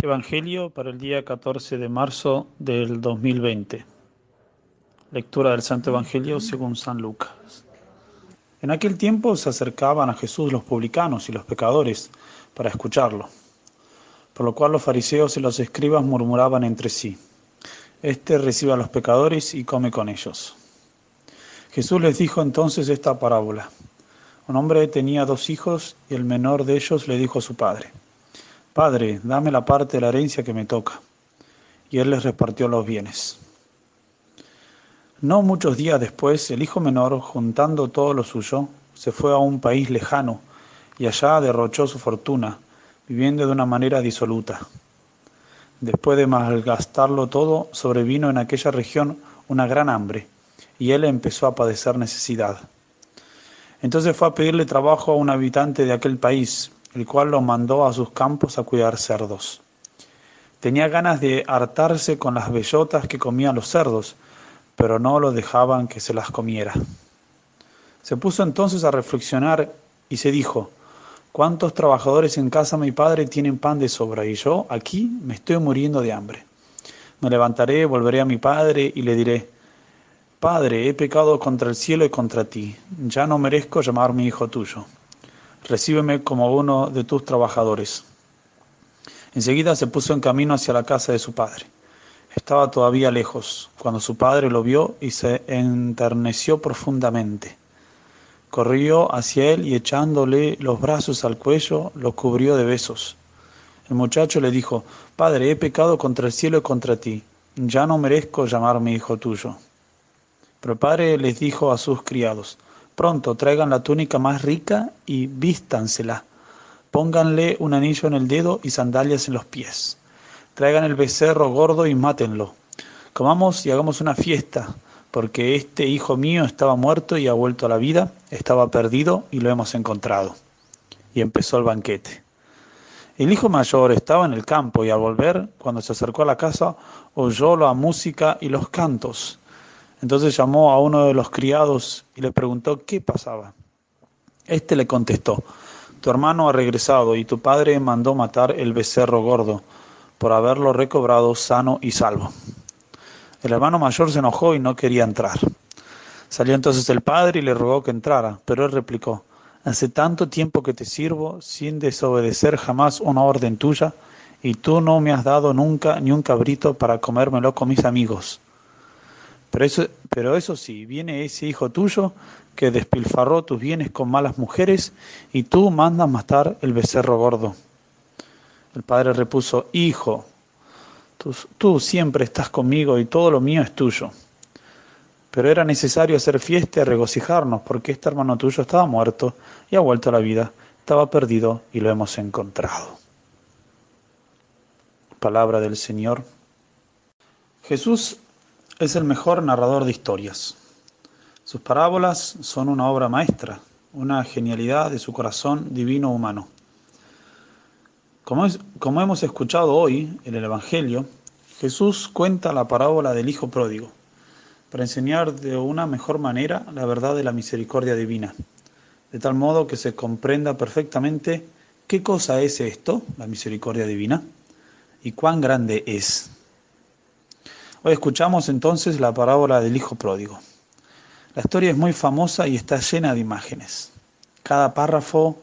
Evangelio para el día 14 de marzo del 2020. Lectura del Santo Evangelio según San Lucas. En aquel tiempo se acercaban a Jesús los publicanos y los pecadores para escucharlo, por lo cual los fariseos y los escribas murmuraban entre sí, Este recibe a los pecadores y come con ellos. Jesús les dijo entonces esta parábola. Un hombre tenía dos hijos y el menor de ellos le dijo a su padre, Padre, dame la parte de la herencia que me toca. Y él les repartió los bienes. No muchos días después, el hijo menor, juntando todo lo suyo, se fue a un país lejano y allá derrochó su fortuna, viviendo de una manera disoluta. Después de malgastarlo todo, sobrevino en aquella región una gran hambre, y él empezó a padecer necesidad. Entonces fue a pedirle trabajo a un habitante de aquel país, el cual lo mandó a sus campos a cuidar cerdos. Tenía ganas de hartarse con las bellotas que comían los cerdos, pero no lo dejaban que se las comiera. Se puso entonces a reflexionar y se dijo, ¿cuántos trabajadores en casa mi padre tienen pan de sobra y yo aquí me estoy muriendo de hambre? Me levantaré, volveré a mi padre y le diré, Padre, he pecado contra el cielo y contra ti, ya no merezco llamarme hijo tuyo recíbeme como uno de tus trabajadores. Enseguida se puso en camino hacia la casa de su padre. Estaba todavía lejos, cuando su padre lo vio y se enterneció profundamente. Corrió hacia él y echándole los brazos al cuello, lo cubrió de besos. El muchacho le dijo, Padre, he pecado contra el cielo y contra ti, ya no merezco llamarme hijo tuyo. Pero el padre les dijo a sus criados, Pronto traigan la túnica más rica y vístansela. Pónganle un anillo en el dedo y sandalias en los pies. Traigan el becerro gordo y mátenlo. Comamos y hagamos una fiesta, porque este hijo mío estaba muerto y ha vuelto a la vida, estaba perdido y lo hemos encontrado. Y empezó el banquete. El hijo mayor estaba en el campo y al volver, cuando se acercó a la casa, oyó la música y los cantos. Entonces llamó a uno de los criados y le preguntó qué pasaba. Este le contestó, tu hermano ha regresado y tu padre mandó matar el becerro gordo por haberlo recobrado sano y salvo. El hermano mayor se enojó y no quería entrar. Salió entonces el padre y le rogó que entrara, pero él replicó, hace tanto tiempo que te sirvo sin desobedecer jamás una orden tuya, y tú no me has dado nunca ni un cabrito para comérmelo con mis amigos. Pero eso, pero eso sí, viene ese hijo tuyo que despilfarró tus bienes con malas mujeres y tú mandas matar el becerro gordo. El padre repuso, Hijo, tú, tú siempre estás conmigo y todo lo mío es tuyo. Pero era necesario hacer fiesta y regocijarnos porque este hermano tuyo estaba muerto y ha vuelto a la vida, estaba perdido y lo hemos encontrado. Palabra del Señor. Jesús es el mejor narrador de historias. Sus parábolas son una obra maestra, una genialidad de su corazón divino humano. Como, como hemos escuchado hoy en el Evangelio, Jesús cuenta la parábola del Hijo Pródigo para enseñar de una mejor manera la verdad de la misericordia divina, de tal modo que se comprenda perfectamente qué cosa es esto, la misericordia divina, y cuán grande es. Hoy escuchamos entonces la parábola del Hijo Pródigo. La historia es muy famosa y está llena de imágenes. Cada párrafo,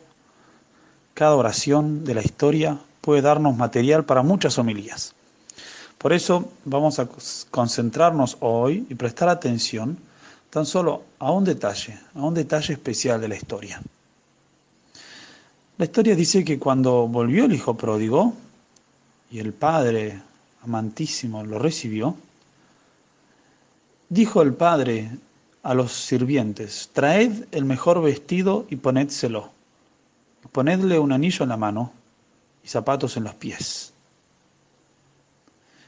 cada oración de la historia puede darnos material para muchas homilías. Por eso vamos a concentrarnos hoy y prestar atención tan solo a un detalle, a un detalle especial de la historia. La historia dice que cuando volvió el hijo pródigo y el padre amantísimo lo recibió, dijo el padre a los sirvientes, traed el mejor vestido y ponédselo, ponedle un anillo en la mano y zapatos en los pies.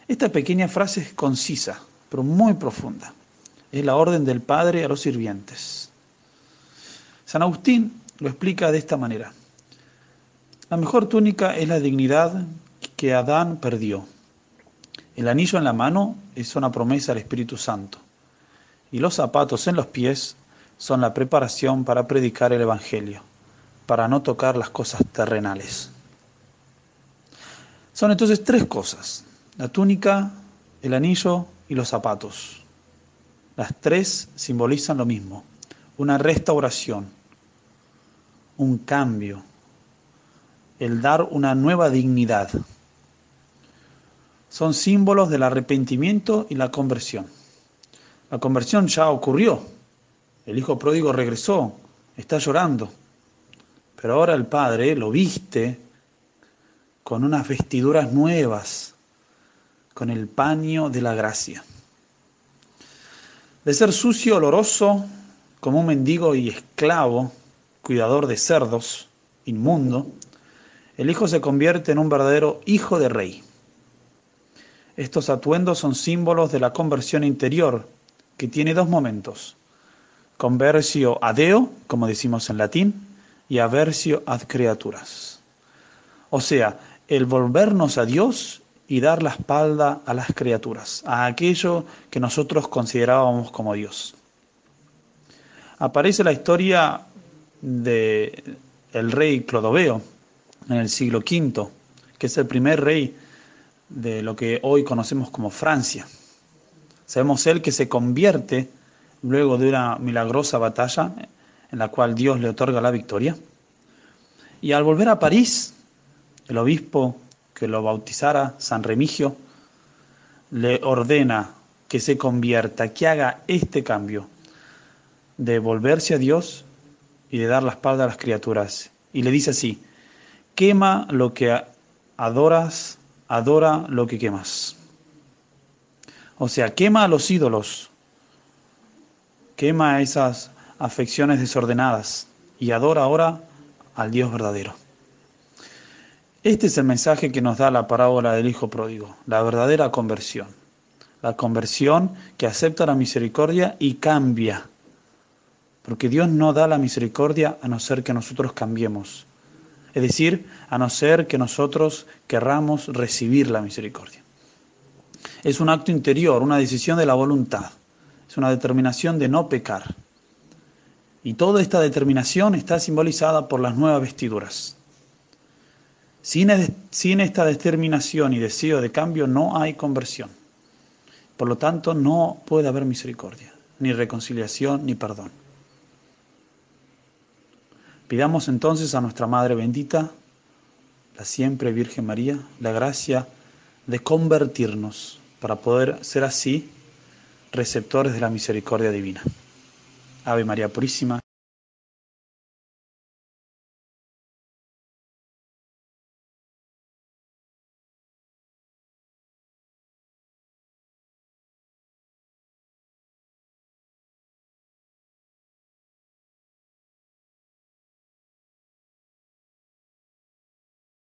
Esta pequeña frase es concisa, pero muy profunda. Es la orden del Padre a los sirvientes. San Agustín lo explica de esta manera. La mejor túnica es la dignidad que Adán perdió. El anillo en la mano es una promesa al Espíritu Santo. Y los zapatos en los pies son la preparación para predicar el Evangelio, para no tocar las cosas terrenales. Son entonces tres cosas, la túnica, el anillo y los zapatos. Las tres simbolizan lo mismo, una restauración, un cambio, el dar una nueva dignidad. Son símbolos del arrepentimiento y la conversión. La conversión ya ocurrió. El hijo pródigo regresó, está llorando. Pero ahora el padre lo viste con unas vestiduras nuevas, con el paño de la gracia. De ser sucio, oloroso, como un mendigo y esclavo, cuidador de cerdos, inmundo, el hijo se convierte en un verdadero hijo de rey. Estos atuendos son símbolos de la conversión interior, que tiene dos momentos. Conversio ad Deo, como decimos en latín, y aversio ad criaturas. O sea, el volvernos a Dios y dar la espalda a las criaturas, a aquello que nosotros considerábamos como Dios. Aparece la historia de el rey Clodoveo en el siglo V, que es el primer rey de lo que hoy conocemos como Francia. Sabemos él que se convierte luego de una milagrosa batalla en la cual Dios le otorga la victoria. Y al volver a París, el obispo que lo bautizara, San Remigio, le ordena que se convierta, que haga este cambio de volverse a Dios y de dar la espalda a las criaturas. Y le dice así, quema lo que adoras, adora lo que quemas. O sea, quema a los ídolos, quema esas afecciones desordenadas y adora ahora al Dios verdadero. Este es el mensaje que nos da la parábola del Hijo Pródigo, la verdadera conversión. La conversión que acepta la misericordia y cambia. Porque Dios no da la misericordia a no ser que nosotros cambiemos. Es decir, a no ser que nosotros querramos recibir la misericordia. Es un acto interior, una decisión de la voluntad. Es una determinación de no pecar. Y toda esta determinación está simbolizada por las nuevas vestiduras. Sin, esta determinación y deseo de cambio no hay conversión. Por lo tanto, no puede haber misericordia, ni reconciliación, ni perdón. Pidamos entonces a nuestra Madre bendita, la siempre Virgen María, la gracia de convertirnos para poder ser así receptores de la misericordia divina. Ave María Purísima.